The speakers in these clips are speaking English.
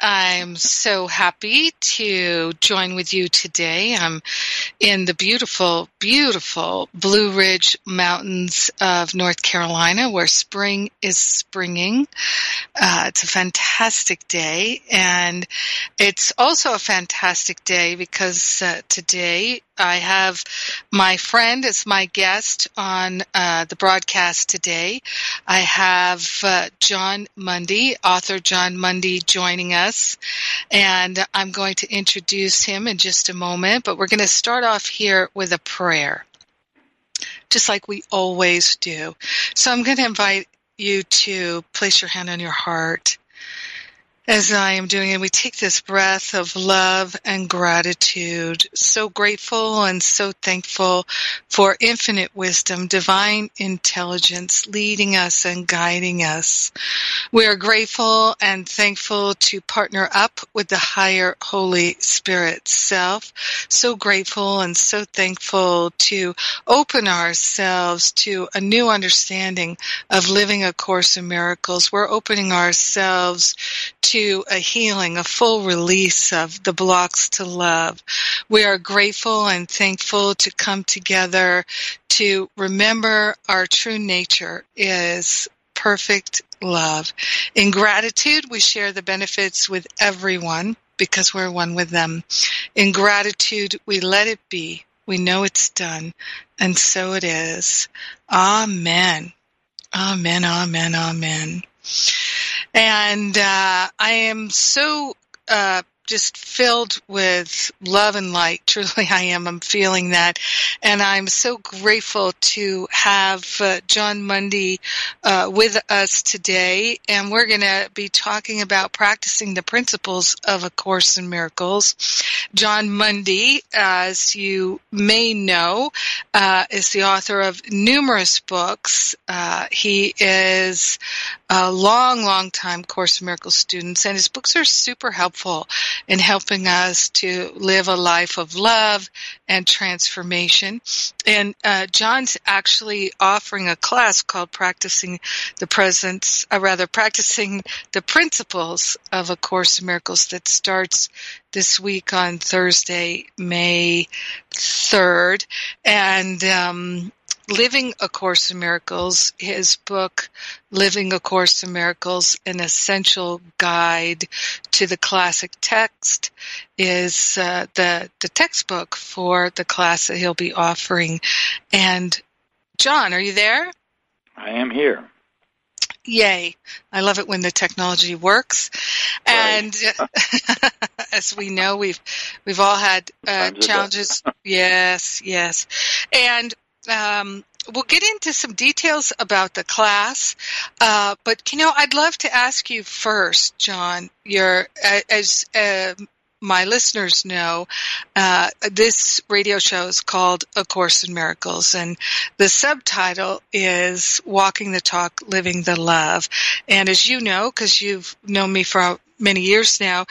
I'm so happy to join with you today. I'm in the beautiful, beautiful Blue Ridge Mountains of North Carolina where spring is springing. Uh, it's a fantastic day and it's also a fantastic day because uh, today I have my friend as my guest on uh, the broadcast today. I have uh, Jon Mundy, author Jon Mundy, joining us, and I'm going to introduce him in just a moment. But we're going to start off here with a prayer, just like we always do. So I'm going to invite you to place your hand on your heart as I am doing it, we take this breath of love and gratitude. So grateful and so thankful for infinite wisdom, divine intelligence leading us and guiding us. We are grateful and thankful to partner up with the higher Holy Spirit self. So grateful and so thankful to open ourselves to a new understanding of living a course in miracles. We're opening ourselves to to a healing, a full release of the blocks to love. We are grateful and thankful to come together to remember our true nature is perfect love. In gratitude, we share the benefits with everyone because we're one with them. In gratitude, we let it be. We know it's done, and so it is. Amen. Amen, amen, amen. And uh, I am so uh, just filled with love and light. Truly, I am. I'm feeling that. And I'm so grateful to have uh, Jon Mundy uh, with us today. And we're going to be talking about practicing the principles of A Course in Miracles. Jon Mundy, as you may know, uh, is the author of numerous books. Uh, he is a long, long time Course in Miracles students, and his books are super helpful in helping us to live a life of love and transformation. And uh, Jon's actually offering a class called Practicing the Presence, or uh, rather, Practicing the Principles of A Course in Miracles that starts this week on Thursday, May 3rd. And um, Living A Course in Miracles, his book, Living A Course in Miracles, an essential guide to the classic text, is uh, the, the textbook for the class that he'll be offering. And Jon, are you there? I am here. Yay. I love it when the technology works. And as we know, we've, we've all had uh, challenges. yes, yes. And um, we'll get into some details about the class, uh, but you know, I'd love to ask you first, Jon. Your as uh, my listeners know, uh, this radio show is called A Course in Miracles, and the subtitle is Walking the Talk, Living the Love. And as you know, because you've known me for many years now,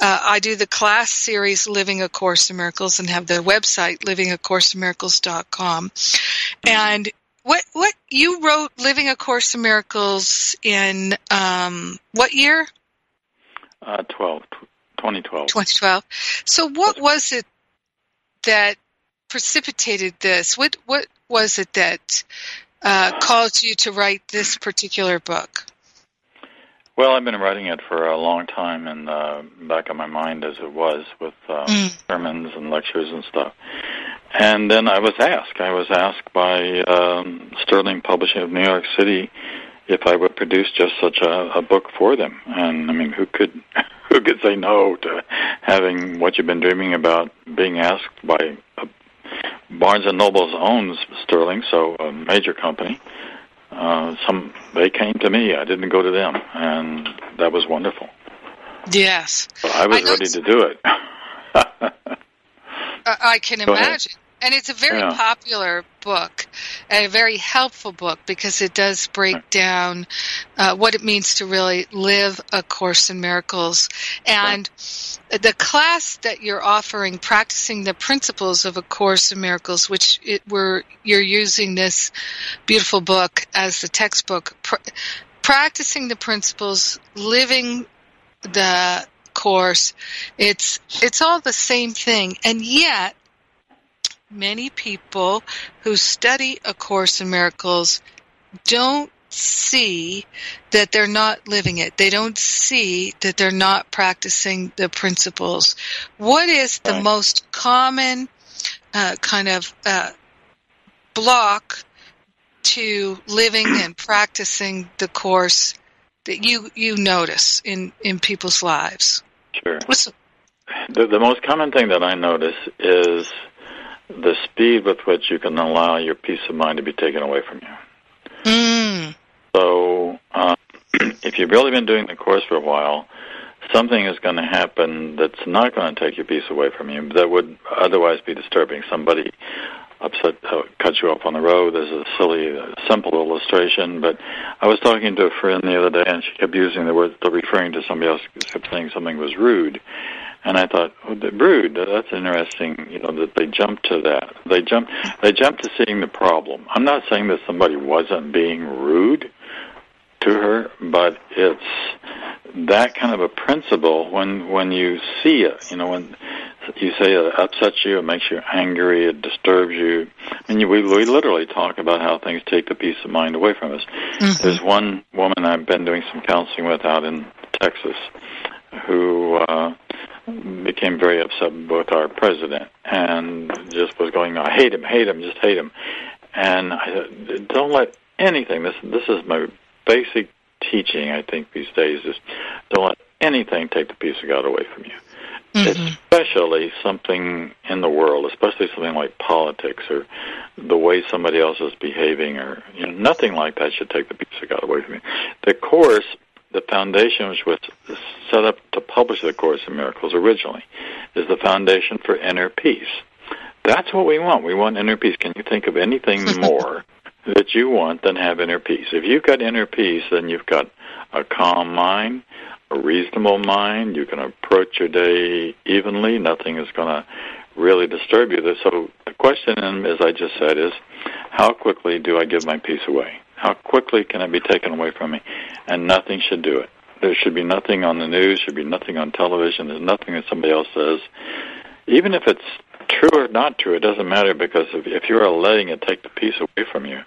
uh, I do the class series Living A Course in Miracles and have the website livingacourseofmiracles.com. And what what you wrote Living A Course in Miracles in um, what year? Uh, 12, 2012. 2012. So what was it that precipitated this? What what was it that uh, caused you to write this particular book? Well, I've been writing it for a long time in the back of my mind as it was with uh, mm. sermons and lectures and stuff. And then I was asked, I was asked by um, Sterling Publishing of New York City if I would produce just such a, a book for them. And I mean, who could who could say no to having what you've been dreaming about being asked by a, Barnes and Noble's owns Sterling, so a major company. Uh, some they came to me. I didn't go to them, and that was wonderful. Yes. I was I ready to do it. I can Go imagine. Ahead. And it's a very yeah. popular book and a very helpful book because it does break down uh, what it means to really live A Course in Miracles. And the class that you're offering, practicing the principles of A Course in Miracles, which it, were you're using this beautiful book as the textbook, pr- practicing the principles, living the course, it's it's all the same thing, and yet many people who study A Course in Miracles don't see that they're not living it. They don't see that they're not practicing the principles. What is the right. most common uh, kind of uh, block to living and practicing the course that you you notice in in people's lives? Sure. the, the most common thing that I notice is the speed with which you can allow your peace of mind to be taken away from you. Mm. So, uh, if you've really been doing the course for a while, something is going to happen that's not going to take your peace away from you. That would otherwise be disturbing. Somebody upset, uh, cut you off on the road. There's a silly, uh, simple illustration, but I was talking to a friend the other day, and she kept using the word, referring to somebody else, kept saying something was rude. And I thought, oh, the rude. That's interesting. You know that they jumped to that. They jumped. They jumped to seeing the problem. I'm not saying that somebody wasn't being rude to her, but it's that kind of a principle when when you see it. You know, when you say it upsets you, it makes you angry, it disturbs you. I mean, we we literally talk about how things take the peace of mind away from us. Mm-hmm. There's one woman I've been doing some counseling with out in Texas who uh, became very upset with our president and just was going, I hate him, hate him, just hate him. And I said, don't let anything, this, this is my basic teaching, I think, these days, is don't let anything take the peace of God away from you. Mm-hmm. Especially something in the world, especially something like politics or the way somebody else is behaving, or you know, nothing like that should take the peace of God away from you. The course the foundation which was set up to publish the Course in Miracles originally is the foundation for inner peace. That's what we want. We want inner peace. Can you think of anything more that you want than have inner peace? If you've got inner peace, then you've got a calm mind, a reasonable mind. You can approach your day evenly. Nothing is going to really disturb you. So the question, as I just said, is how quickly do I give my peace away? How quickly can it be taken away from me? And nothing should do it. There should be nothing on the news, should be nothing on television, there's nothing that somebody else says. Even if it's true or not true, it doesn't matter because if, if you're letting it take the peace away from you,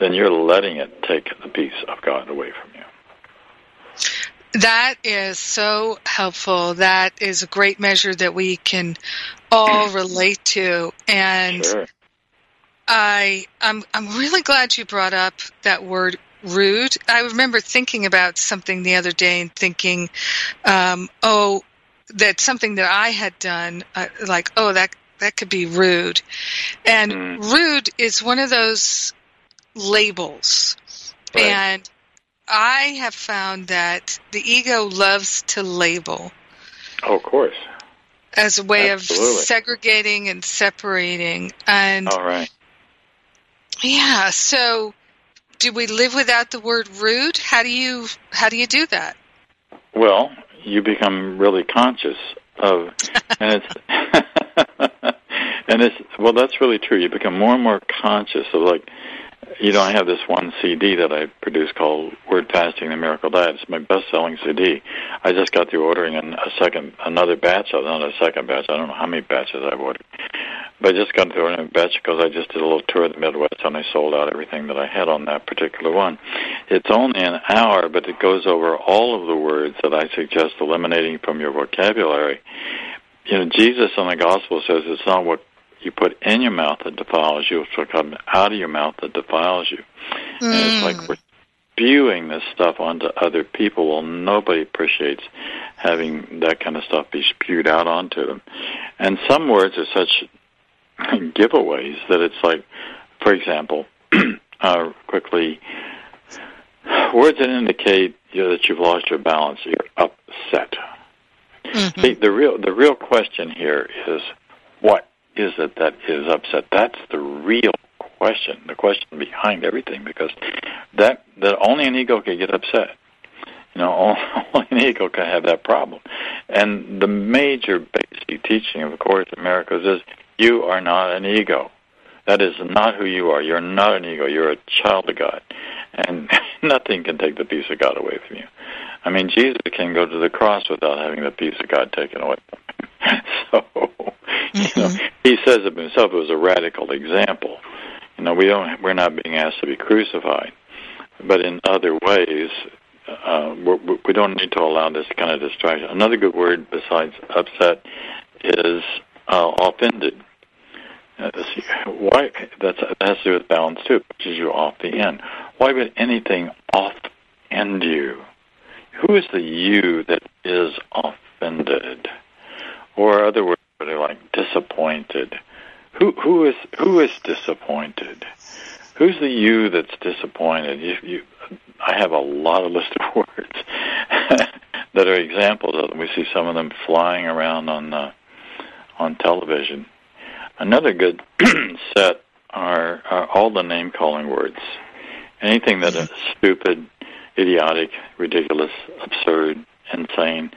then you're letting it take the peace of God away from you. That is so helpful. That is a great measure that we can all relate to. And sure. I I'm I'm really glad you brought up that word rude. I remember thinking about something the other day and thinking, um, oh, that something that I had done, uh, like oh that that could be rude, and mm. rude is one of those labels, right. and I have found that the ego loves to label. Oh, of course. As a way Absolutely. of segregating and separating, and all right yeah. So, do we live without the word rude? How do you how do you do that? Well, you become really conscious of, and it's and it's well, that's really true. You become more and more conscious of like you know, I have this one CD that I produced called Word Fasting the Miracle Diet. It's my best-selling CD. I just got through ordering a second, another batch of, not a second batch. I don't know how many batches I've ordered, but I just got through ordering a batch because I just did a little tour of the Midwest and I sold out everything that I had on that particular one. It's only an hour, but it goes over all of the words that I suggest eliminating from your vocabulary. You know, Jesus in the Gospel says it's not what you put in your mouth that defiles you, it's what comes out of your mouth that defiles you. Mm. And it's like we're spewing this stuff onto other people. Well, nobody appreciates having that kind of stuff be spewed out onto them. And some words are such giveaways that it's like, for example, uh, quickly, words that indicate you know, that you've lost your balance, you're upset Mm-hmm. The, the real the real question here is what is it that is upset? That's the real question, the question behind everything, because that that only an ego can get upset. You know, only an ego can have that problem. And the major basic teaching of the Course of Miracles is you are not an ego. That is not who you are. You're not an ego. You're a child of God. And nothing can take the peace of God away from you. I mean, Jesus can go to the cross without having the peace of God taken away from him. so, mm-hmm. you know. He says of himself it was a radical example. You know, we don't, we're not being asked to be crucified, but in other ways, uh, we're, we don't need to allow this kind of distraction. Another good word besides upset is uh, offended. Uh, why that's, that has to do with balance too, is you off the end. Why would anything offend you? Who is the you that is offended? Or other words, like disappointed. Who who is who is disappointed? Who's the you that's disappointed? You, you, I have a lot of list of words that are examples of them. We see some of them flying around on uh, on television. Another good set are, are all the name calling words. Anything that is stupid, idiotic, ridiculous, absurd, insane,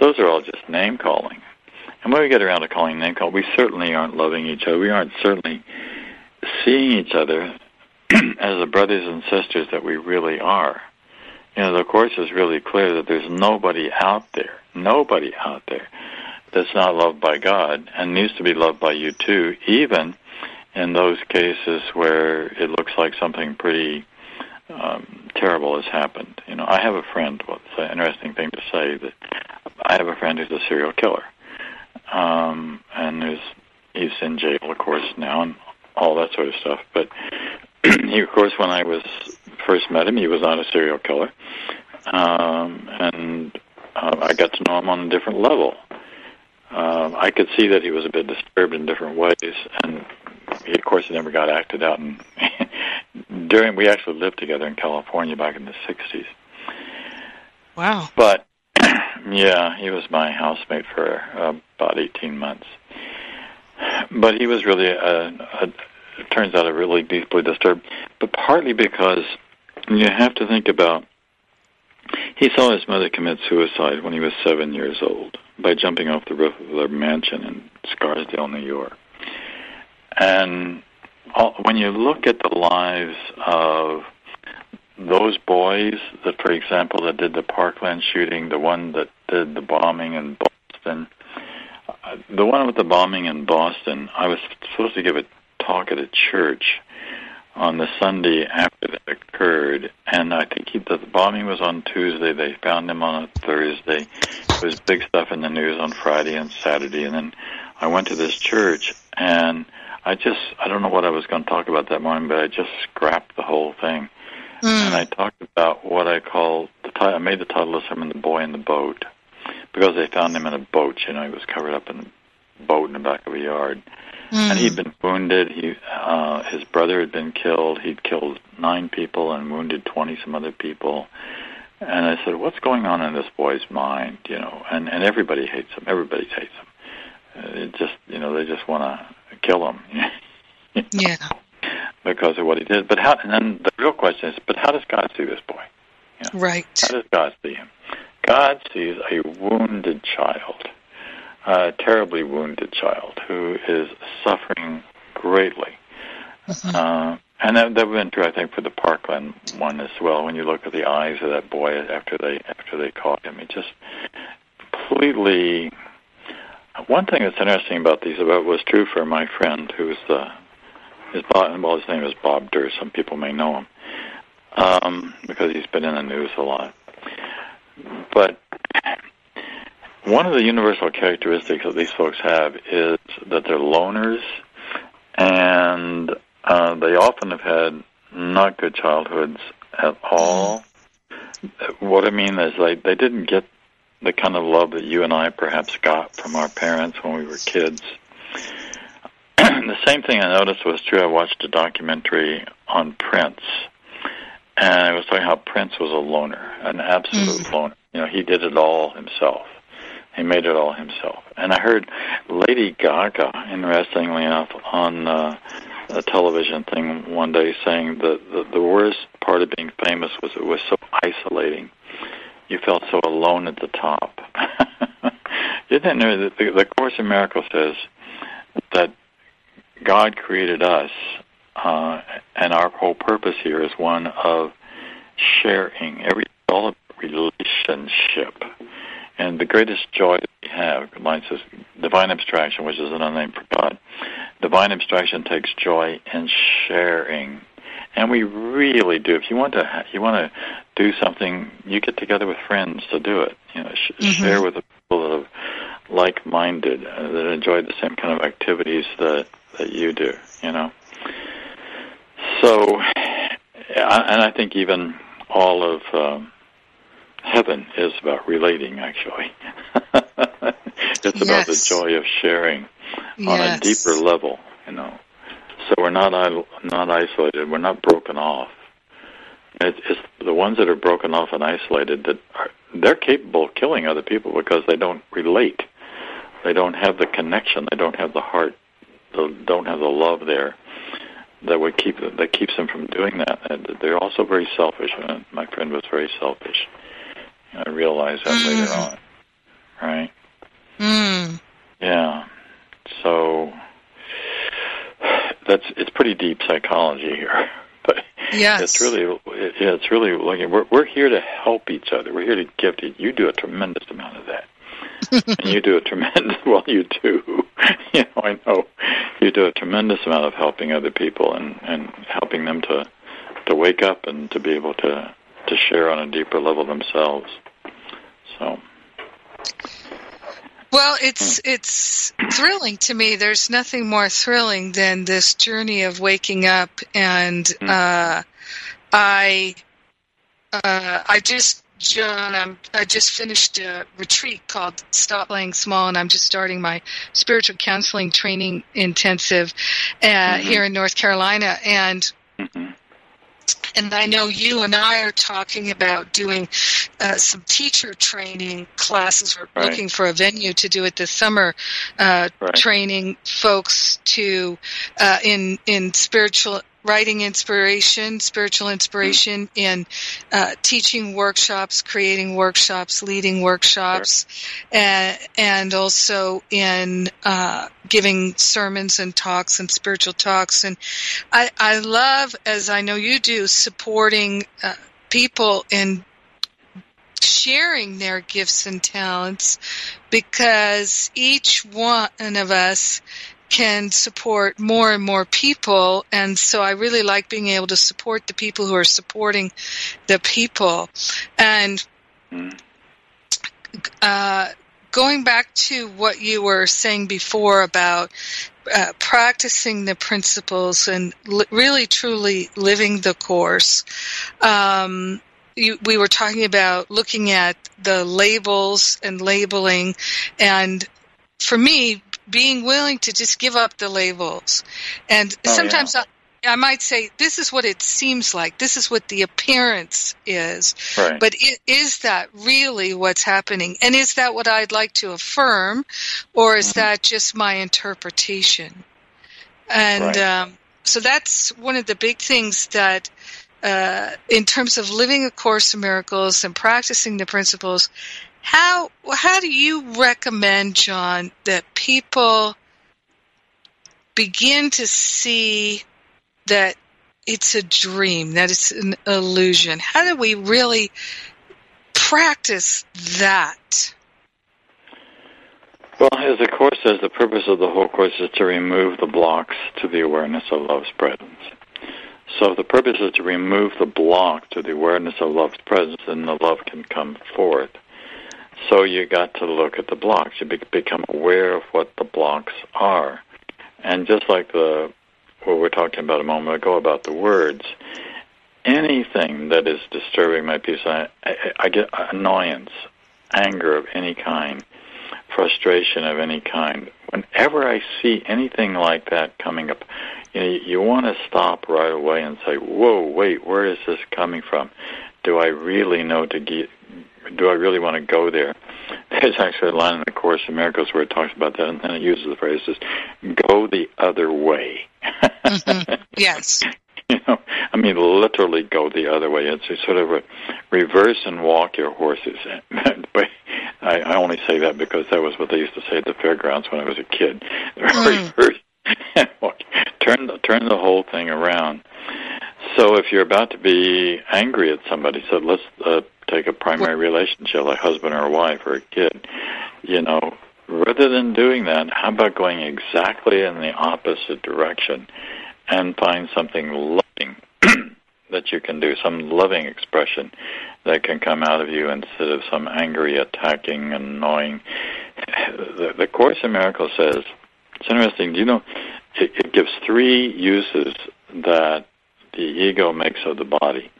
those are all just name calling. And when we get around to calling name call, we certainly aren't loving each other. We aren't certainly seeing each other as the brothers and sisters that we really are. You know, the Course is really clear that there's nobody out there, nobody out there that's not loved by God and needs to be loved by you too, even in those cases where it looks like something pretty um, terrible has happened. You know, I have a friend. Well, it's an interesting thing to say that I have a friend who's a serial killer, um, and who's he's in jail, of course, now, and all that sort of stuff. But he, of course, when I was first met him, he was not a serial killer, um, and uh, I got to know him on a different level. Uh, I could see that he was a bit disturbed in different ways, and he, of course, he never got acted out. And during we actually lived together in California back in the '60s. Wow! But yeah, he was my housemate for uh, about 18 months. But he was really a, a it turns out, are really deeply disturbed, but partly because you have to think about he saw his mother commit suicide when he was seven years old by jumping off the roof of their mansion in Scarsdale, New York. And all, when you look at the lives of those boys that, for example, that did the Parkland shooting, the one that did the bombing in Boston, uh, the one with the bombing in Boston, I was supposed to give a talk at a church on the Sunday after that occurred, and I think he, the bombing was on Tuesday. They found him on a Thursday. It was big stuff in the news on Friday and Saturday, and then I went to this church, and I just I don't know what I was going to talk about that morning, but I just scrapped the whole thing, mm. and I talked about what I call the title. I made the title of sermon "The Boy in the Boat," because they found him in a boat. You know, he was covered up in a boat in the back of a yard Mm. And he'd been wounded. He, uh, his brother had been killed. He'd killed nine people and wounded twenty some other people. And I said, "What's going on in this boy's mind?" You know, and and everybody hates him. Everybody hates him. Uh, it just, you know, they just want to kill him. yeah. Because of what he did. But how? And then the real question is, but how does God see this boy? You know, right. How does God see him? God sees a wounded child a terribly wounded child who is suffering greatly. Mm-hmm. Uh, and that, that went true, I think, for the Parkland one as well. When you look at the eyes of that boy after they after they caught him, it just completely. One thing that's interesting about these about was true for my friend who was the his well his name is Bob Durst. Some people may know him um, because he's been in the news a lot. But one of the universal characteristics that these folks have is that they're loners, and uh, they often have had not good childhoods at all. What I mean is, they they didn't get the kind of love that you and I perhaps got from our parents when we were kids. the same thing I noticed was true. I watched a documentary on Prince, and I was talking how Prince was a loner, an absolute mm. loner. You know, he did it all himself He made it all himself. And I heard Lady Gaga, interestingly enough, on uh, a television thing one day saying that the, the worst part of being famous was it was so isolating. You felt so alone at the top. You didn't know that the, the Course in Miracles says that God created us, uh, and our whole purpose here is one of sharing. Every all of relationship. And the greatest joy that we have, line says, divine abstraction, which is another name for God. Divine abstraction takes joy in sharing, and we really do. If you want to, you want to do something, you get together with friends to do it. You know, sh- mm-hmm. share with the people that are like-minded, uh, that enjoy the same kind of activities that that you do. You know, so, and I think even all of um, heaven is about relating, actually. it's about the joy of sharing yes. on a deeper level, you know. So we're not not isolated. We're not broken off. It's, it's the ones that are broken off and isolated that are they're capable of killing other people because they don't relate. They don't have the connection. They don't have the heart. Don't have the love there that would keep that keeps them from doing that. And they're also very selfish. And my friend was very selfish. I realized that mm. later on. Right? Mm. Yeah. So that's it's pretty deep psychology here. But yes. it's really it, it's really looking we're we're here to help each other. We're here to give to you do a tremendous amount of that. And you do a tremendous well you do. you know, I know you do a tremendous amount of helping other people and and helping them to to wake up and to be able to to share on a deeper level themselves. So. Well, it's it's thrilling to me. There's nothing more thrilling than this journey of waking up, and hmm. uh, I uh, I just Jon, I'm, I just finished a retreat called Stop Playing Small, and I'm just starting my spiritual counseling training intensive uh, mm-hmm. here in North Carolina, and. Mm-hmm and I know you and I are talking about doing uh, some teacher training classes. We're right. looking for a venue to do it this summer, uh, right. training folks to uh, in in spiritual writing inspiration, spiritual inspiration, mm. in uh, teaching workshops, creating workshops, leading workshops, sure. and, and also in uh, giving sermons and talks and spiritual talks. And I, I love, as I know you do, supporting uh, people in sharing their gifts and talents because each one of us can support more and more people. And so I really like being able to support the people who are supporting the people. And uh, going back to what you were saying before about uh, practicing the principles and li- really truly living the course. Um, you, we were talking about looking at the labels and labeling, and for me, being willing to just give up the labels. And oh, sometimes yeah. I, I, might say, this is what it seems like. This is what the appearance is. Right. But it, is that really what's happening? And is that what I'd like to affirm? Or is mm-hmm. that just my interpretation? And right. um, so that's one of the big things that uh, in terms of living a course in miracles and practicing the principles how how do you recommend, Jon, that people begin to see that it's a dream, that it's an illusion? How do we really practice that? Well, as the Course says, the purpose of the whole Course is to remove the blocks to the awareness of love's presence. So if the purpose is to remove the block to the awareness of love's presence, then the love can come forth. So you got to look at the blocks. You be- become aware of what the blocks are. And just like the what we are talking about a moment ago about the words, anything that is disturbing my peace, I, I, I get annoyance, anger of any kind, frustration of any kind. Whenever I see anything like that coming up, you know, you want to stop right away and say, "Whoa, wait, where is this coming from? Do I really know to get, do I really want to go there? there's actually a line in the Course in Miracles where it talks about that, and then it uses the phrase, "Go the other way." mm-hmm. Yes. you know, I mean, literally go the other way. It's a sort of a reverse and walk your horses. but I, I only say that because that was what they used to say at the fairgrounds when I was a kid. Mm. reverse turn the turn the whole thing around. So if you're about to be angry at somebody, so let's uh, take a primary relationship, like husband or wife or a kid, you know, rather than doing that, how about going exactly in the opposite direction and find something loving that you can do, some loving expression that can come out of you instead of some angry, attacking, annoying. The, the Course in Miracles says, it's interesting, do you know, it, it gives three uses that the ego makes of the body.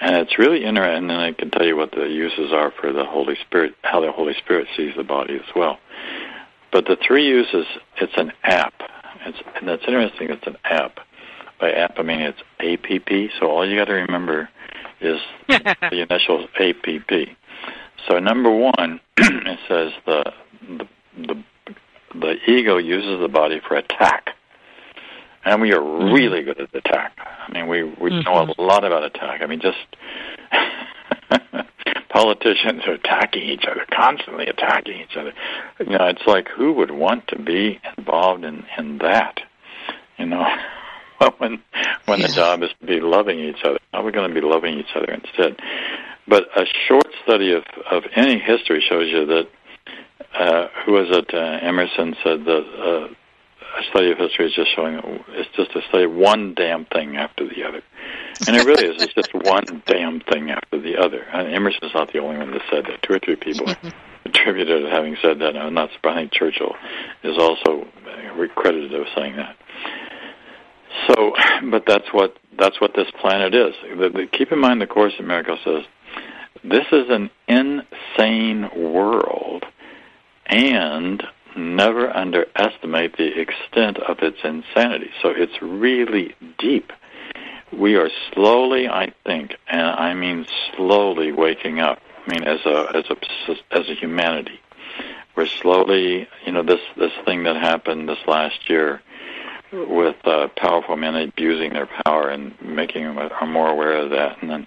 And it's really interesting, and I can tell you what the uses are for the Holy Spirit, how the Holy Spirit sees the body as well. But the three uses, it's an app. It's, and that's interesting, it's an app. By app, I mean it's APP, so all you got to remember is the initials APP. So number one, it says the, the, the, the ego uses the body for attack and we are mm-hmm. really good at attack. I mean, we we mm-hmm. know a lot about attack. I mean, just politicians are attacking each other, constantly attacking each other. You know, it's like who would want to be involved in in that? You know, when when yeah. the job is to be loving each other, how are we going to be loving each other instead? But a short study of of any history shows you that. Uh, who was it? Uh, Emerson said that uh, a study of history is just showing it's just to say one damn thing after the other, and it really is. It's just one damn thing after the other. And Emerson's not the only one that said that. Two or three people attributed to having said that. I'm not surprised. Churchill is also credited with saying that. So, but that's what that's what this planet is. The, the, keep in mind, the Course in Miracles says this is an insane world, and never underestimate the extent of its insanity. So it's really deep. We are slowly, I think, and I mean slowly waking up. I mean, as a as a as a humanity, we're slowly, you know, this this thing that happened this last year with uh, powerful men abusing their power and making them are more aware of that, and then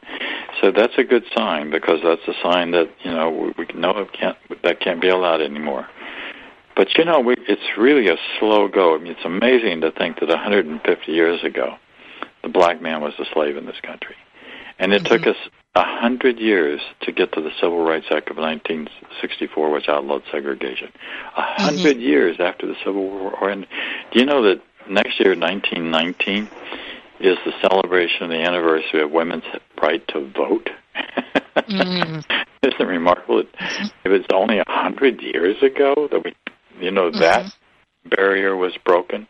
so that's a good sign because that's a sign that you know we, we know it can't that can't be allowed anymore. But you know, we, it's really a slow go. I mean, it's amazing to think that 150 years ago, the black man was a slave in this country, and it mm-hmm. took us a hundred years to get to the Civil Rights Act of 1964, which outlawed segregation. A 100 mm-hmm. years after the Civil War, and do you know that next year, 1919, is the celebration of the anniversary of women's right to vote? mm-hmm. Isn't it remarkable? Mm-hmm. If it's only a hundred years ago that we you know, mm-hmm. that barrier was broken.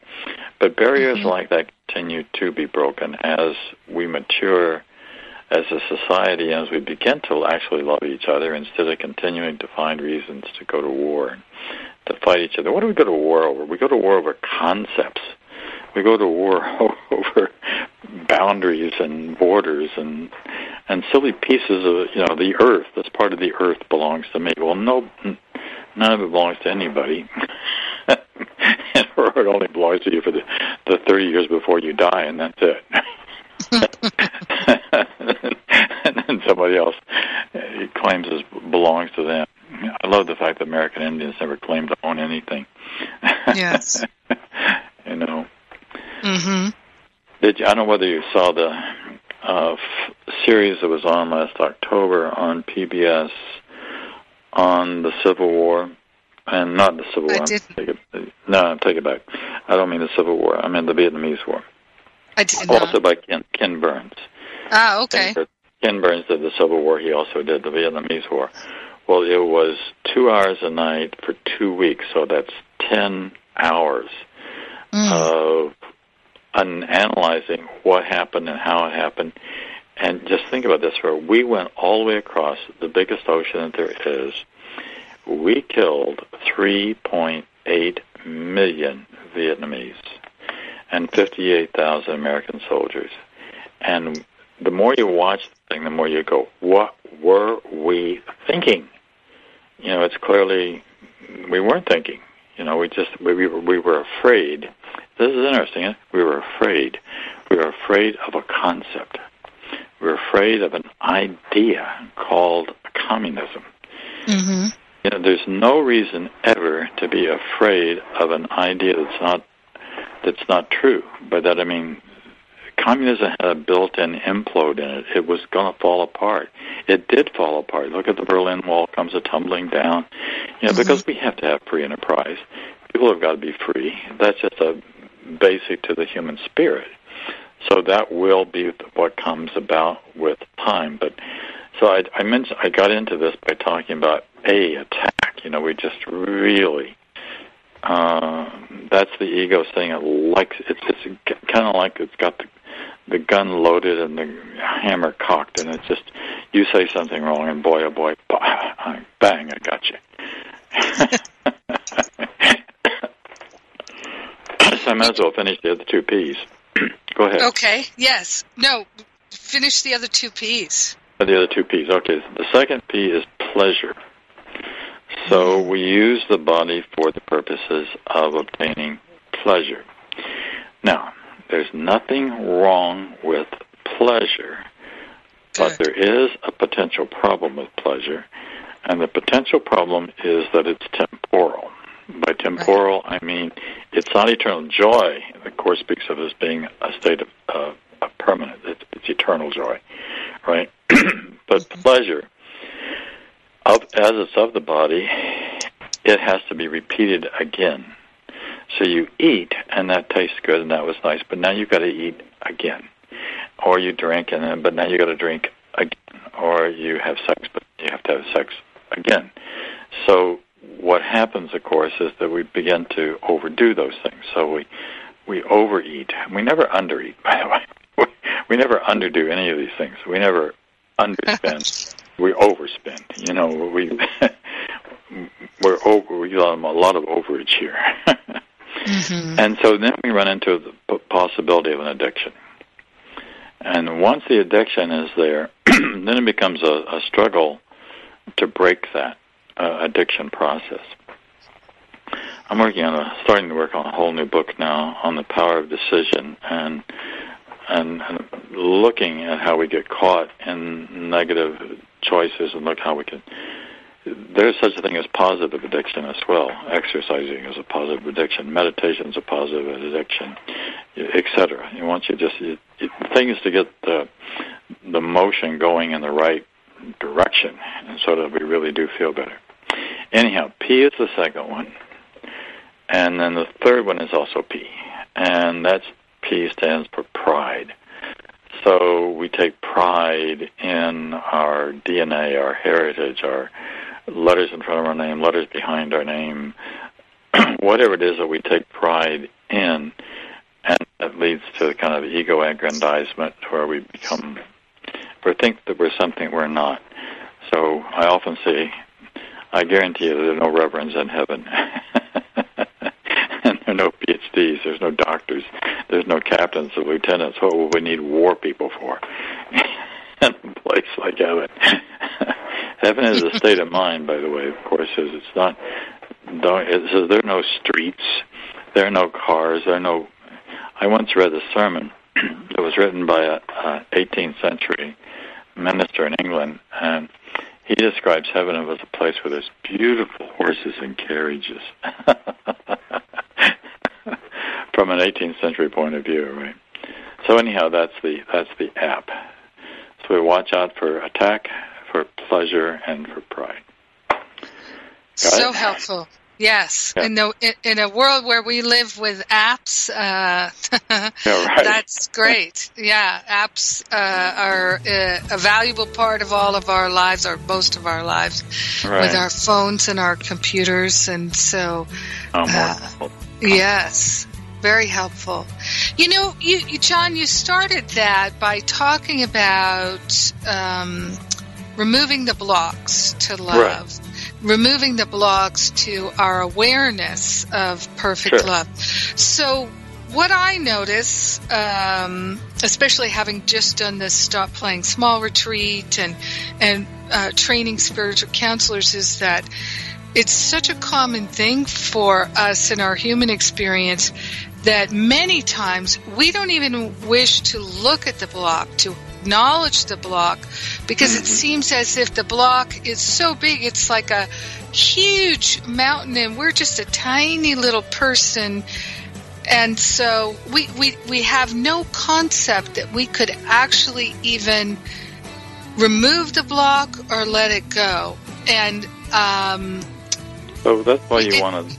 But barriers mm-hmm. like that continue to be broken as we mature as a society, as we begin to actually love each other instead of continuing to find reasons to go to war and to fight each other. What do we go to war over? We go to war over concepts. We go to war over boundaries and borders and and silly pieces of you know the earth. This part of the earth belongs to me. Well, no, none of it belongs to anybody. or it only belongs to you for the, the 30 years before you die, and that's it. and then somebody else claims it belongs to them. I love the fact that American Indians never claimed to own anything. Yes. you know. Mm-hmm. Did you, I don't know whether you saw the uh, f- series that was on last October on PBS on the Civil War, and not the Civil I War. Did. Take it, no, I take it back. I don't mean the Civil War. I mean the Vietnamese War. I did Also not. by Ken, Ken Burns. Ah, okay. Ken, Ken Burns did the Civil War. He also did the Vietnamese War. Well, it was two hours a night for two weeks, so that's ten hours mm. of an analyzing what happened and how it happened. And just think about this: for we went all the way across the biggest ocean that there is. We killed 3.8 million Vietnamese and 58,000 American soldiers. And the more you watch the thing, the more you go, "What were we thinking?" you know, it's clearly we weren't thinking. You know, we just we we were, we were afraid. This is interesting. We were afraid. We were afraid of a concept. We were afraid of an idea called communism. Mm-hmm. You know, there's no reason ever to be afraid of an idea that's not that's not true. By that I mean communism had a built-in implode in it. It was going to fall apart. It did fall apart. Look at the Berlin Wall comes a tumbling down. You know, mm-hmm. because we have to have free enterprise. People have got to be free. That's just a basic to the human spirit. So that will be what comes about with time. But so I, I mentioned I got into this by talking about a attack. You know, we just really uh, that's the ego saying it likes it's it's kind of like it's got the the gun loaded and the hammer cocked, and it's just you say something wrong, and boy, oh boy, bang, I got you. so I might as well finish the other two P's. Go ahead. Okay. Yes. No. Finish the other two P's. The other two P's. Okay. The second P is pleasure. So we use the body for the purposes of obtaining pleasure. Now, there's nothing wrong with pleasure, but there is a potential problem with pleasure, and the potential problem is that it's temporal. By temporal, I mean it's not eternal joy. The Course speaks of as being a state of uh, a permanent. It's, it's eternal joy, right? but pleasure, of, as it's of the body, it has to be repeated again. So you eat, and that tastes good, and that was nice, but now you've got to eat again. Or you drink, and then, but now you've got to drink again. Or you have sex, but you have to have sex again. So what happens, of course, is that we begin to overdo those things. So we we overeat. We never undereat, by the way. We, we never underdo any of these things. We never underspend. we overspend. You know, we we're over. We got a lot of overage here. Mm-hmm. And so then we run into the possibility of an addiction. And once the addiction is there, then it becomes a, a struggle to break that uh, addiction process. I'm working on a starting to work on a whole new book now on the power of decision and and, looking at how we get caught in negative choices and look how we can there's such a thing as positive addiction as well. Exercising is a positive addiction. Meditation is a positive addiction, etc. You want you just you, things to get the the motion going in the right direction, and so that we really do feel better. Anyhow, P is the second one, and then the third one is also P, and that's P stands for pride. So we take pride in our DNA, our heritage, our letters in front of our name, letters behind our name, whatever it is that we take pride in, and that leads to kind of ego aggrandizement where we become, we think that we're something we're not. So I often say, I guarantee you there are no reverends in heaven. and there are no PhDs, there's no doctors, there's no captains or lieutenants. What would we need war people for? in a place like heaven. Heaven is a state of mind, by the way. Of course, it's not. Don't, it says there are no streets, there are no cars, there are no. I once read a sermon that was written by a, a 18th century minister in England, and he describes heaven as a place where there's beautiful horses and carriages. From an 18th century point of view, right? So anyhow, that's the that's the app. So we watch out for attack, for pleasure and for pride. Got so it? helpful. Yes, Yeah. in, the, in a world where we live with apps, uh, Yeah, right. that's great. Yeah, apps uh, are uh, a valuable part of all of our lives, or most of our lives, Right. with our phones and our computers, and so Oh, uh. Yes, very helpful. You know, you, you Jon, you started that by talking about um, removing the blocks to love, removing the blocks to our awareness of perfect Sure. love. So, what I notice, um, especially having just done this Stop Playing Small retreat and and uh, training spiritual counselors, is that it's such a common thing for us in our human experience that many times we don't even wish to look at the block, to acknowledge the block, because it seems as if the block is so big, it's like a huge mountain and we're just a tiny little person. And so we, we, we have no concept that we could actually even remove the block or let it go. And, um, so that's why you want to.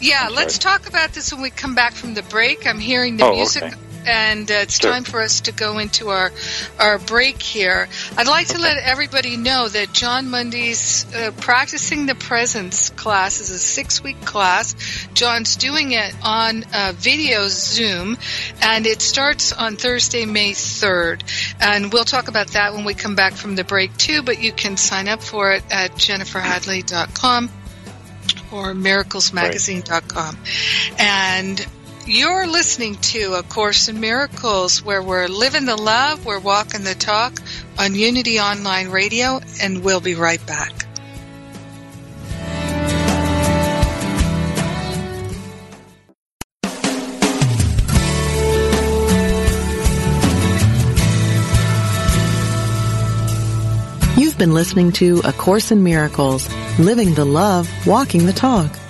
Yeah, let's talk about this when we come back from the break. I'm hearing the oh, music. Okay. And uh, it's Sure. time for us to go into our our break here. I'd like to let everybody know that Jon Mundy's uh, practicing the presence class is a six week class. John's doing it on uh, video Zoom, and it starts on Thursday, May third. And we'll talk about that when we come back from the break too. But you can sign up for it at jenniferhadley.com or miraclesmagazine.com. And you're listening to A Course in Miracles, where we're living the love, we're walking the talk on Unity Online Radio, and we'll be right back. You've been listening to A Course in Miracles, Living the Love, Walking the Talk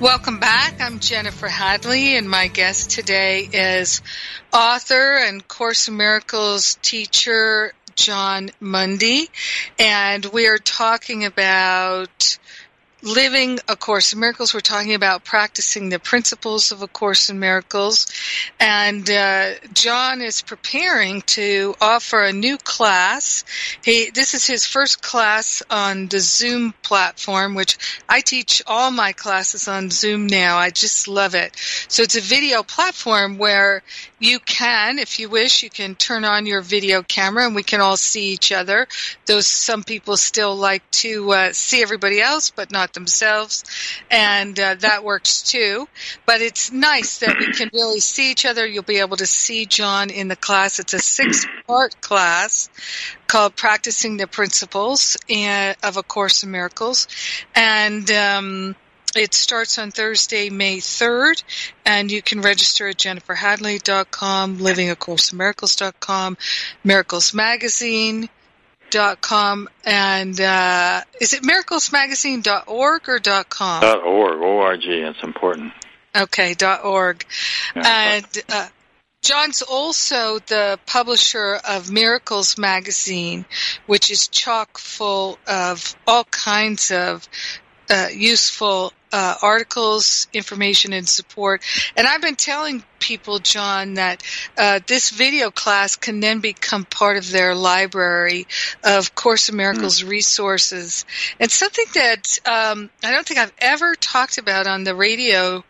Welcome back. I'm Jennifer Hadley, and my guest today is author and Course in Miracles teacher Jon Mundy, and we are talking about living A Course in Miracles. We're talking about practicing the principles of A Course in Miracles, and uh, Jon is preparing to offer a new class. He this is his first class on the Zoom platform, which I teach all my classes on Zoom now. I just love it. So it's a video platform where you can, if you wish, you can turn on your video camera and we can all see each other. Those some people still like to uh, see everybody else, but not themselves, and uh, that works too. But it's nice that we can really see each other. You'll be able to see Jon in the class. It's a six-part class called "Practicing the Principles of A Course in Miracles," and um, it starts on Thursday, May 3rd, and you can register at jenniferhadley.com, livingacourseofmiracles.com, miraclesmagazine.com, and uh, is it miraclesmagazine.org or dot .com? Dot org, O-R-G, it's important. Okay, dot .org. Yeah. And uh, Jon's also the publisher of Miracles Magazine, which is chock full of all kinds of uh, useful uh, articles, information, and support. And I've been telling people, Jon, that uh, this video class can then become part of their library of Course in Miracles resources. And something that um, I don't think I've ever talked about on the radio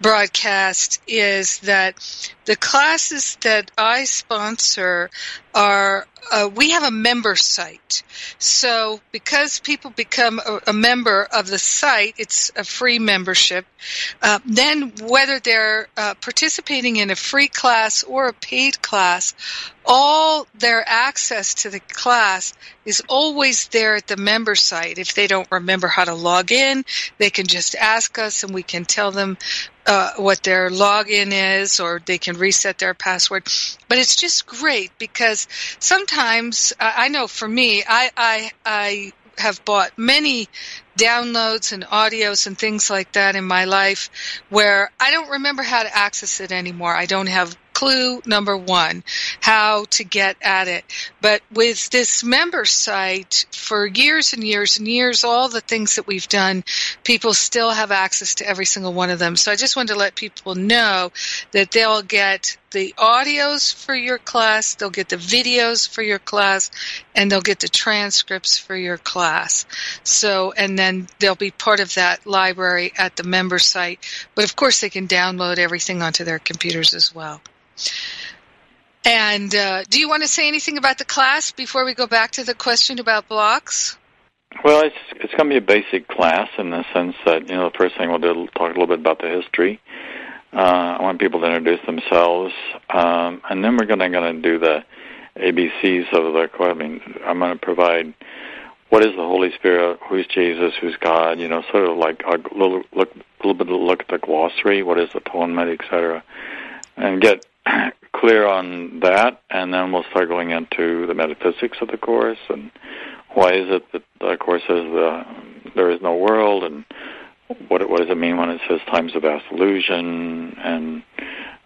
broadcast is that the classes that I sponsor are uh, we have a member site. So because people become a, a member of the site, it's a free membership. Uh, then whether they're uh, participating in a free class or a paid class, all their access to the class is always there at the member site. If they don't remember how to log in, they can just ask us and we can tell them uh, what their login is or they can reset their password. But it's just great because sometimes I I know for me, I, I, I have bought many downloads and audios and things like that in my life where I don't remember how to access it anymore. I don't have clue number one how to get at it. But with this member site for years and years and years all the things that we've done people still have access to every single one of them. So i just wanted to let people know that they'll get the audios for your class they'll get the videos for your class and they'll get the transcripts for your class. So and then they'll be part of that library at the member site but of course they can download everything onto their computers as well and uh, do you want to say anything about the class before we go back to the question about blocks? Well, it's it's going to be a basic class in the sense that you know the first thing we'll do talk a little bit about the history. Uh, I want people to introduce themselves, um, and then we're going to going to do the ABCs of the. I mean, I'm going to provide what is the Holy Spirit, who's Jesus, who's God. You know, sort of like a little look, a little bit of look at the glossary, what is atonement, etc., and get clear on that, and then we'll start going into the metaphysics of the course and why is it that the course says uh, there is no world, and what what does it mean when it says times of vast illusion, and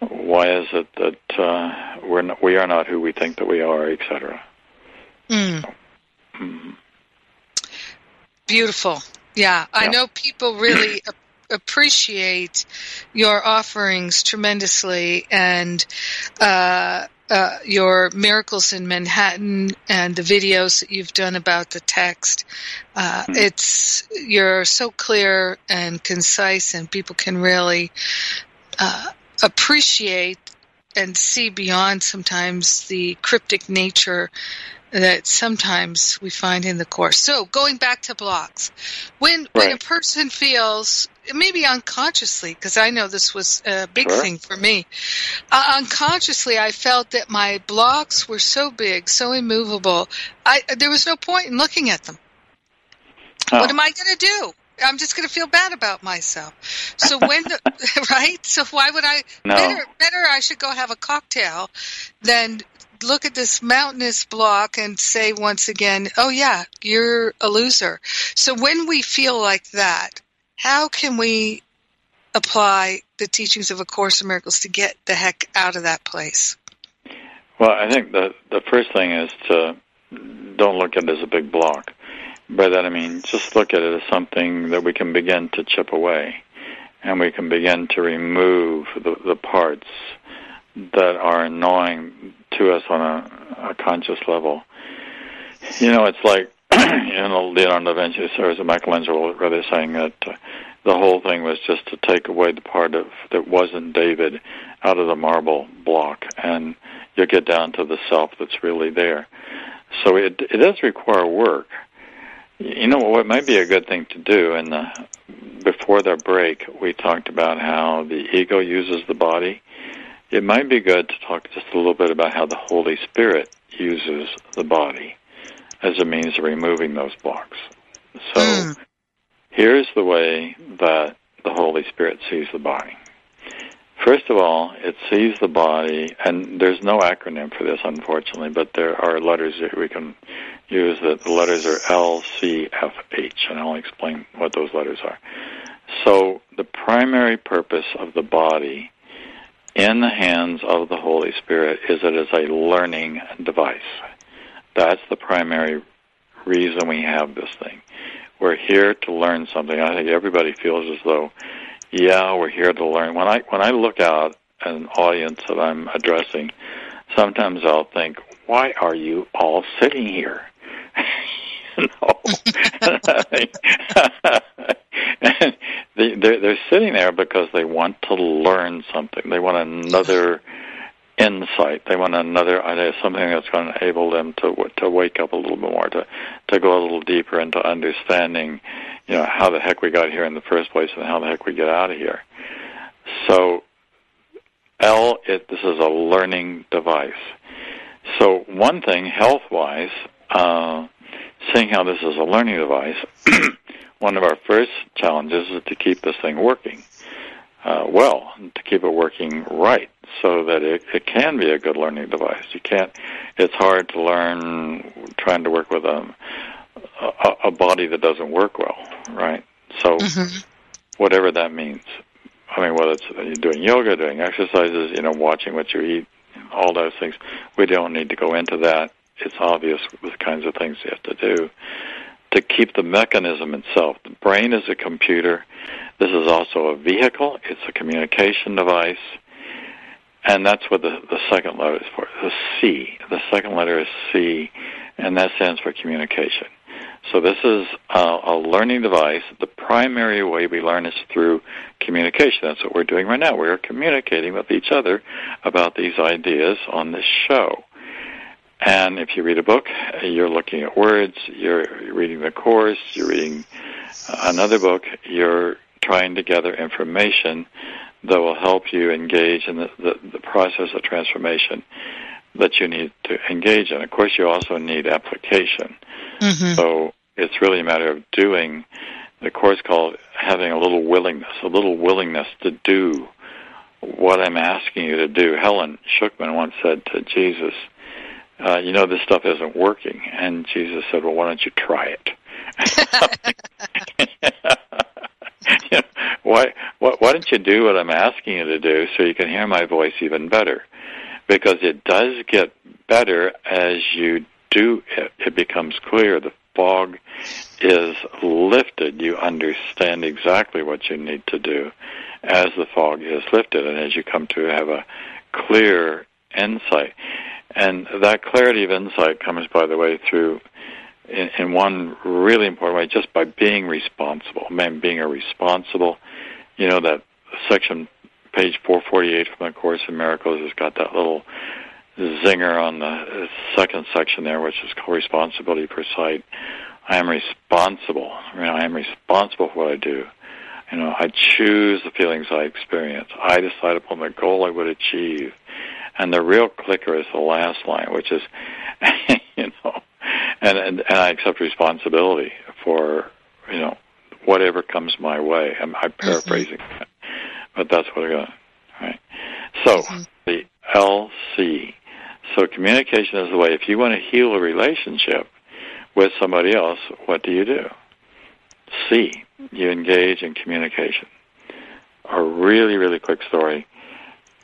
why is it that uh, we're not, we are not who we think that we are, etc. Mm. So, mm. Beautiful. Yeah, I yeah. know people really appreciate your offerings tremendously and uh, uh, your miracles in Manhattan and the videos that you've done about the text. Uh, mm-hmm. It's you're so clear and concise, and people can really uh, appreciate and see beyond sometimes the cryptic nature that sometimes we find in the course. So going back to blocks, when right. when a person feels maybe unconsciously, because I know this was a big sure. thing for me, uh, unconsciously I felt that my blocks were so big, so immovable. I there was no point in looking at them. Oh. What am I going to do? I'm just going to feel bad about myself. So when, the, right? So why would I? No. Better, better I should go have a cocktail than look at this mountainous block and say once again, oh yeah, you're a loser. So when we feel like that, how can we apply the teachings of A Course in Miracles to get the heck out of that place? Well, I think the the first thing is to don't look at it as a big block. By that I mean just look at it as something that we can begin to chip away, and we can begin to remove the, the parts that are annoying to us on a, a conscious level. You know, it's like you know Leonardo da Vinci or Michelangelo rather saying that uh, the whole thing was just to take away the part of that wasn't David out of the marble block, and you get down to the self that's really there. So it it does require work. You know what might be a good thing to do, and before the break, we talked about how the ego uses the body it might be good to talk just a little bit about how the Holy Spirit uses the body as a means of removing those blocks. So mm. here's the way that the Holy Spirit sees the body. First of all, it sees the body, and there's no acronym for this, unfortunately, but there are letters that we can use. That the letters are L, C, F, H, and I'll explain what those letters are. So the primary purpose of the body in the hands of the Holy Spirit is it is a learning device. That's the primary reason we have this thing. We're here to learn something. I think everybody feels as though, yeah, we're here to learn. When I when I look out at an audience that I'm addressing, sometimes I'll think, why are you all sitting here? no. and they, they're, they're sitting there because they want to learn something. They want another insight. They want another idea, something that's going to enable them to to wake up a little bit more, to to go a little deeper into understanding, you know, how the heck we got here in the first place and how the heck we get out of here. So, L, it, this is a learning device. So, one thing, health-wise, uh, seeing how this is a learning device, one of our first challenges is to keep this thing working uh, well, to keep it working right, so that it, it can be a good learning device. You can't. It's hard to learn trying to work with a a, a body that doesn't work well. right? So, mm-hmm. whatever that means. I mean, whether it's you're doing yoga, doing exercises, you know, watching what you eat, all those things. We don't need to go into that. It's obvious the kinds of things you have to do to keep the mechanism itself. The brain is a computer. This is also a vehicle. It's a communication device. And that's what the, the second letter is for. The C. The second letter is C, and that stands for communication. So this is a, a learning device. The primary way we learn is through communication. That's what we're doing right now. We are communicating with each other about these ideas on this show. And if you read a book, you're looking at words, you're reading the course, you're reading another book, you're trying to gather information that will help you engage in the, the, the process of transformation that you need to engage in. Of course, you also need application. Mm-hmm. So it's really a matter of doing. The course called having a little willingness, a little willingness to do what I'm asking you to do. Helen Schucman once said to Jesus, uh, "You know this stuff isn't working," and Jesus said, "Well, why don't you try it?" why, why, why don't you do what I'm asking you to do so you can hear my voice even better? Because it does get better as you do it. It becomes clear. The fog is lifted. You understand exactly what you need to do as the fog is lifted and as you come to have a clear insight. And that clarity of insight comes, by the way, through in, in one really important way, just by being responsible. Man, being a responsible, you know, that section, page 448 from the Course in Miracles has got that little zinger on the second section there, which is called responsibility for sight. I am responsible. You know, I am responsible for what I do. You know, I choose the feelings I experience. I decide upon the goal I would achieve. And the real clicker is the last line, which is, you know, and, and and I accept responsibility for you know whatever comes my way. I'm, I'm paraphrasing, mm-hmm. that, but that's what I got. Right. So mm-hmm. the LC. So communication is the way. If you want to heal a relationship with somebody else, what do you do? C. You engage in communication. A really, really quick story.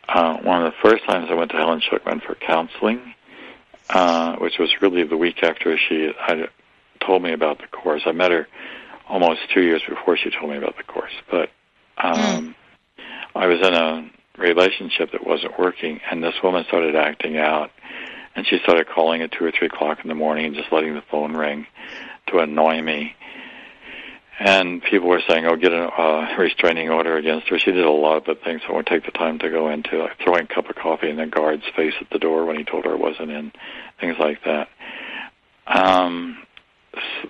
Uh, one of the first times I went to Helen Schucman for counseling, uh, which was really the week after she had told me about the course. I met her almost two years before she told me about the course, but um, mm. I was in a relationship that wasn't working, and this woman started acting out, and she started calling at two or three o'clock in the morning and just letting the phone ring to annoy me. And people were saying, "Oh, get a uh, restraining order against her." She did a lot of the things I won't take the time to go into, like throwing a cup of coffee in the guard's face at the door when he told her it wasn't in, things like that. Um,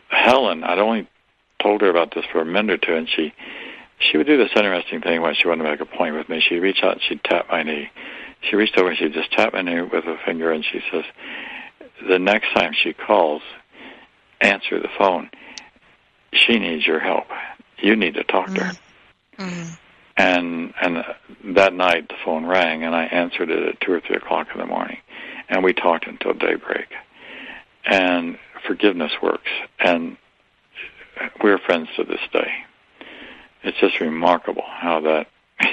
Helen, I'd only told her about this for a minute or two, and she she would do this interesting thing when she wanted to make a point with me. She'd reach out and she'd tap my knee. She reached over and she'd just tap my knee with her finger, and she says, "The next time she calls, answer the phone." She needs your help. You need to talk mm-hmm. to her. Mm-hmm. And and that night the phone rang, and I answered it at two or three o'clock in the morning, and we talked until daybreak. And forgiveness works, and we're friends to this day. It's just remarkable how that.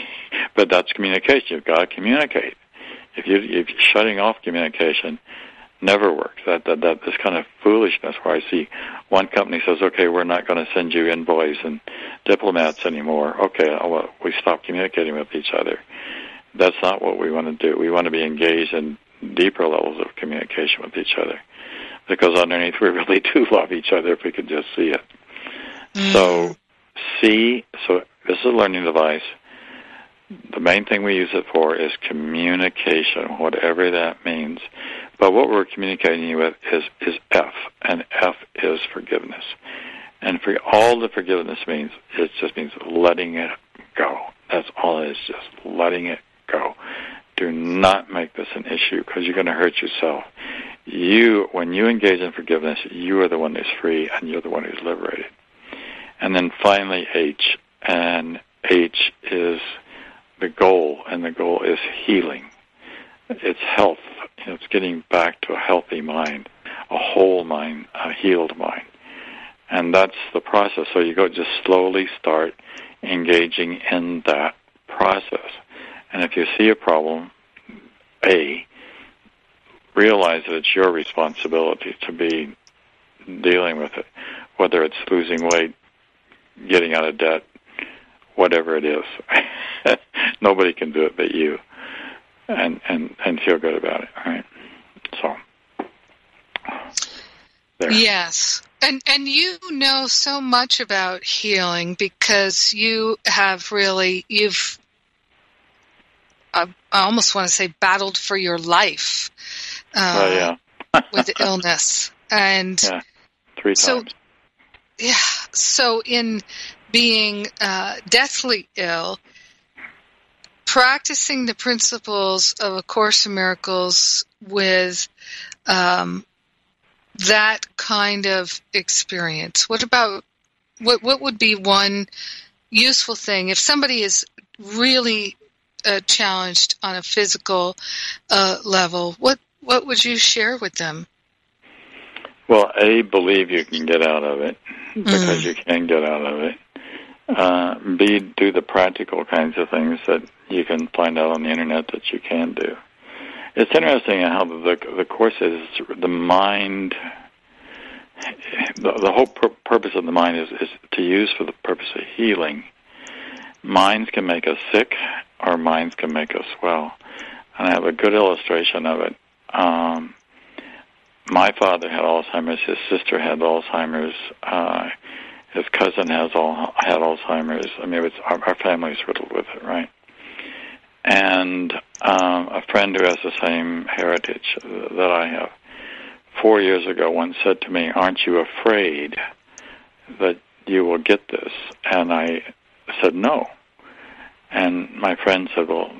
but that's communication. You've got to communicate. If you if you're shutting off communication, never works. That, that that this kind of foolishness where I see one company says, "Okay, we're not going to send you envoys and diplomats anymore." Okay, well, we stop communicating with each other. That's not what we want to do. We want to be engaged in deeper levels of communication with each other, because underneath we really do love each other if we could just see it. Mm. So, see. So this is a learning device. The main thing we use it for is communication, whatever that means. But what we're communicating with is, is F, and F is forgiveness. And for all the forgiveness means, it just means letting it go. That's all it is, just letting it go. Do not make this an issue because you're going to hurt yourself. You, when you engage in forgiveness, you are the one who's free and you're the one who's liberated. And then finally, H, and H is the goal, and the goal is healing. It's health it's getting back to a healthy mind, a whole mind, a healed mind. And that's the process. So you go just slowly start engaging in that process. And if you see a problem, A, realize that it's your responsibility to be dealing with it, whether it's losing weight, getting out of debt, whatever it is. Nobody can do it but you, and and and feel good about it. Right. So. There. Yes. And and you know so much about healing because you have really you've I, I almost want to say battled for your life uh, oh, yeah. with illness and yeah. three so, times. Yeah. So in being uh, deathly ill, practicing the principles of A Course in Miracles with um, that kind of experience. What about what? What would be one useful thing if somebody is really uh, challenged on a physical uh, level? What what would you share with them? Well, a believe you can get out of it because mm. you can get out of it. Uh, do the practical kinds of things that you can find out on the internet that you can do. It's interesting how the the course is the mind. The, the whole pur- purpose of the mind is, is to use for the purpose of healing. Minds can make us sick, or minds can make us well. And I have a good illustration of it. Um, my father had Alzheimer's. His sister had Alzheimer's. Uh, his cousin has all had Alzheimer's. I mean, it's, our, our family's riddled with it, right? And um, a friend who has the same heritage that I have, four years ago, once said to me, "Aren't you afraid that you will get this?" And I said, "No." And my friend said, "Well,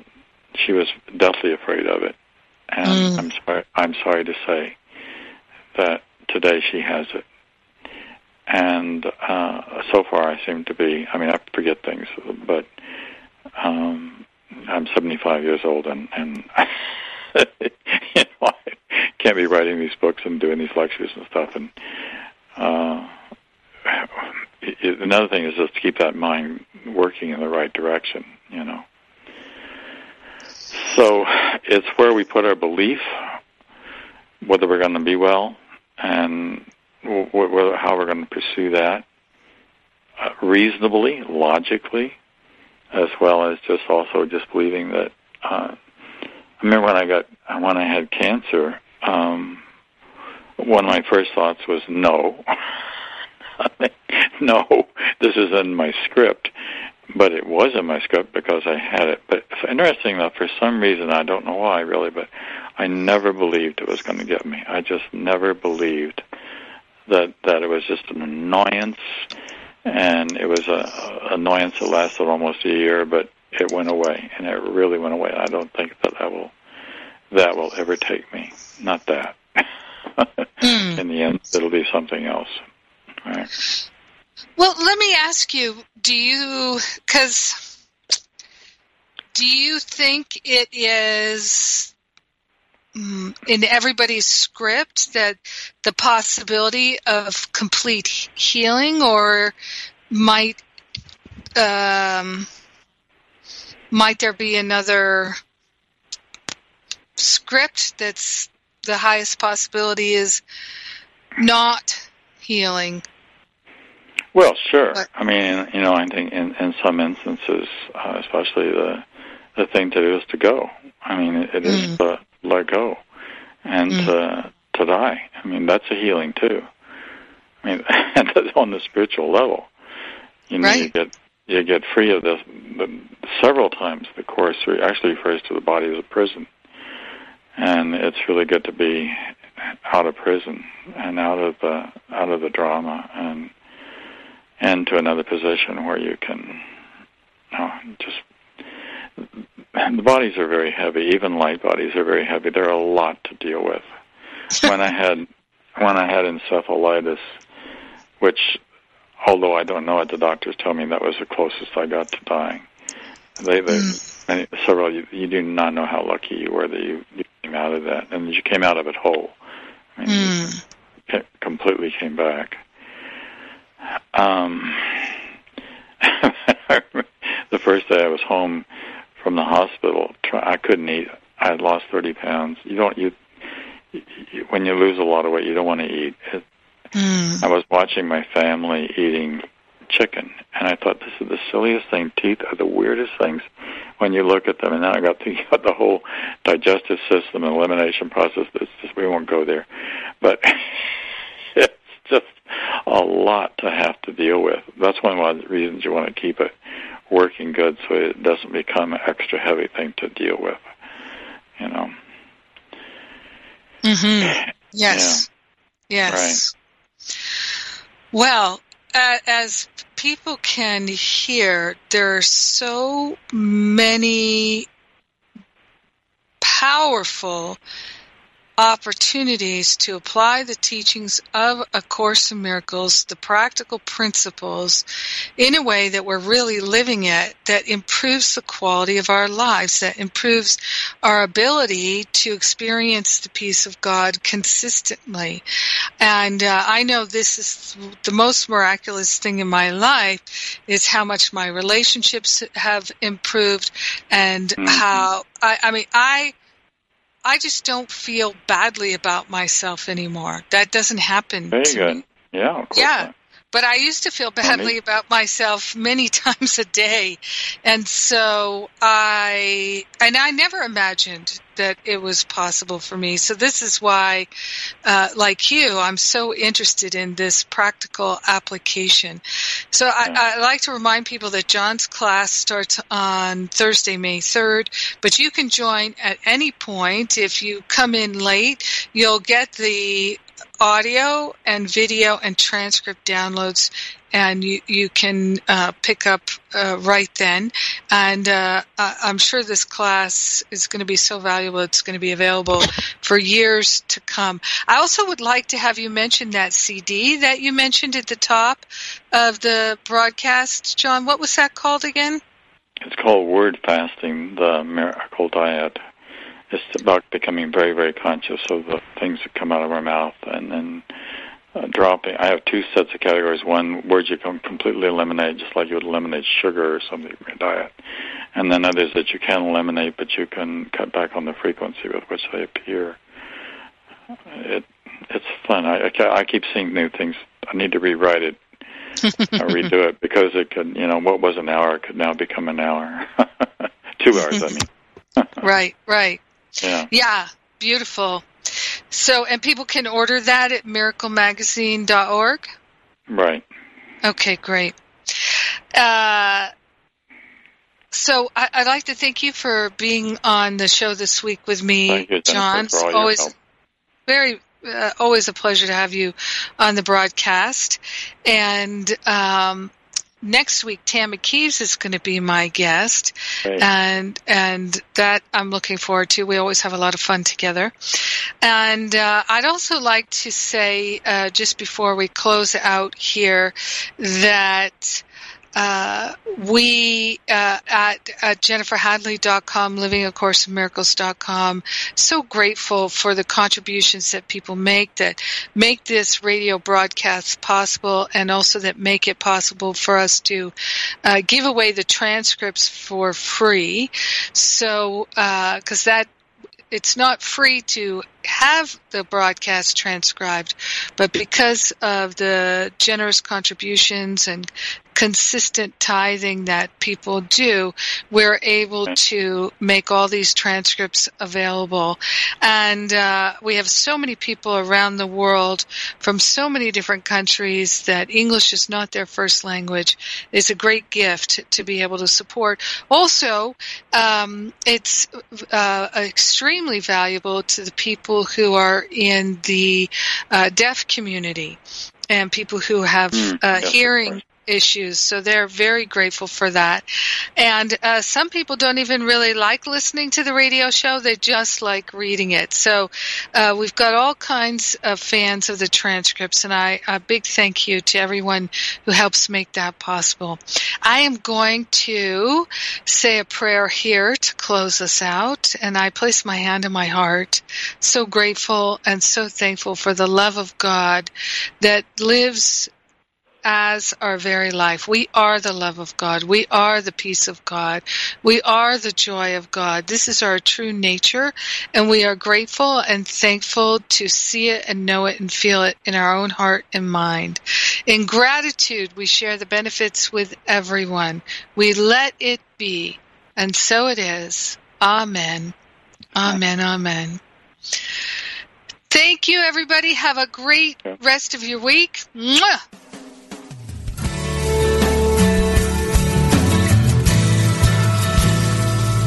she was deathly afraid of it." And mm. I'm sorry. I'm sorry to say that today she has it and uh, so far I seem to be. I mean, I forget things, but um, I'm 75 years old, and and you know, I can't be writing these books and doing these lectures and stuff. And uh, it, another thing is just to keep that mind working in the right direction. You know. So it's where we put our belief, whether we're going to be well, and whether, how we're going to pursue that uh, reasonably, logically, as well as just also just believing that. Uh, I remember when I got when I had cancer. Um, one of my first thoughts was no, no, this is in my script. But it was in my script because I had it. But interesting that for some reason, I don't know why really, but I never believed it was going to get me. I just never believed that that it was just an annoyance, and it was a, a annoyance that lasted almost a year, but it went away, and it really went away. I don't think that that will that will ever take me. Not that. mm. In the end, it'll be something else. Right. Well, let me ask you: Do you because do you think it is in everybody's script that the possibility of complete healing or might um, might there be another script that's the highest possibility is not healing? Well sure. But, i mean you know i think in, in some instances uh, especially the the thing to do is to go. I mean it, it mm. is the let go and mm. to to die. I mean, that's a healing too. I mean, on the spiritual level. You know, right. you get you get free of this. The, several times the course actually refers to the body as a prison, and it's really good to be out of prison and out of the out of the drama and and to another position where you can you know, just the bodies are very heavy. Even light bodies are very heavy. They're a lot to deal with. when I had when I had encephalitis, which, although I don't know it, the doctors tell me that was the closest I got to dying. They, they mm. several. You, you do not know how lucky you were that you, you came out of that, and you came out of it whole. I mean, mm. you completely came back. Um, the first day I was home from the hospital, I couldn't eat. I had lost 30 pounds. You don't you, you when you lose a lot of weight, you don't want to eat. It, mm. I was watching my family eating chicken, and I thought this is the silliest thing. Teeth are the weirdest things when you look at them. And then I got thinking about the whole digestive system and elimination process. It's just we won't go there, but it's just a lot to have to deal with. That's one of the reasons you want to keep it working good so it doesn't become an extra heavy thing to deal with. You know. Mhm. Yes. Yeah. Yes. Right. Well, uh, as people can hear, there are so many powerful opportunities to apply the teachings of A Course in Miracles, the practical principles, in a way that we're really living it, that improves the quality of our lives, that improves our ability to experience the peace of God consistently. And uh, I know this is the most miraculous thing in my life is how much my relationships have improved and mm-hmm. how I, I mean I I just don't feel badly about myself anymore. That doesn't happen Very to good. me. Yeah. yeah. Not. But I used to feel badly about myself many times a day. And so I, and I never imagined that it was possible for me. So this is why, uh, like you, I'm so interested in this practical application. So I, I like to remind people that Jon's class starts on Thursday, May 3rd, but you can join at any point. If you come in late, you'll get the audio and video and transcript downloads and you, you can uh, pick up uh, right then. And uh, I'm sure this class is going to be so valuable, it's going to be available for years to come. I also would like to have you mention that CD that you mentioned at the top of the broadcast. Jon, what was that called again? It's called Word Fasting, the Miracle Diet it's about becoming very, very conscious of the things that come out of our mouth and then uh, dropping. I have two sets of categories. One, words you can completely eliminate, just like you would eliminate sugar or something from your diet. And then others that you can eliminate, but you can cut back on the frequency with which they appear. It It's fun. I, I, I keep seeing new things. I need to rewrite it or redo it because it could, you know, what was an hour could now become an hour. Two hours, I mean. right, right. Yeah. Yeah, beautiful. So, and people can order that at miraclemagazine.org? Right. Okay, great. Uh, so I, would like to thank you for being on the show this week with me, you, Jon. always very, uh, always a pleasure to have you on the broadcast. And um, next week Tammy Keeves is going to be my guest, and and that I'm looking forward to. We always have a lot of fun together, and uh, I'd also like to say uh, just before we close out here that uh, we uh, at, at jenniferhadley.com, livingacourseinmiracles.com, so grateful for the contributions that people make that make this radio broadcast possible and also that make it possible for us to uh, give away the transcripts for free. So, because uh, that it's not free to have the broadcast transcribed, but because of the generous contributions and consistent tithing that people do, we're able to make all these transcripts available. And uh, we have so many people around the world from so many different countries that English is not their first language. It's a great gift to be able to support. Also, um, it's uh, extremely valuable to the people who are in the uh, deaf community and people who have mm, uh, hearing issues. So they're very grateful for that. And uh, some people don't even really like listening to the radio show; they just like reading it. So uh, we've got all kinds of fans of the transcripts, and I a big thank you to everyone who helps make that possible. I am going to say a prayer here to close us out, and I place my hand in my heart. So grateful and so thankful for the love of God that lives as our very life. We are the love of God. We are the peace of God. We are the joy of God. This is our true nature, and we are grateful and thankful to see it and know it and feel it in our own heart and mind. In gratitude, we share the benefits with everyone. We let it be, and so it is. Amen. Amen. Amen. Thank you, everybody. Have a great rest of your week. Mwah!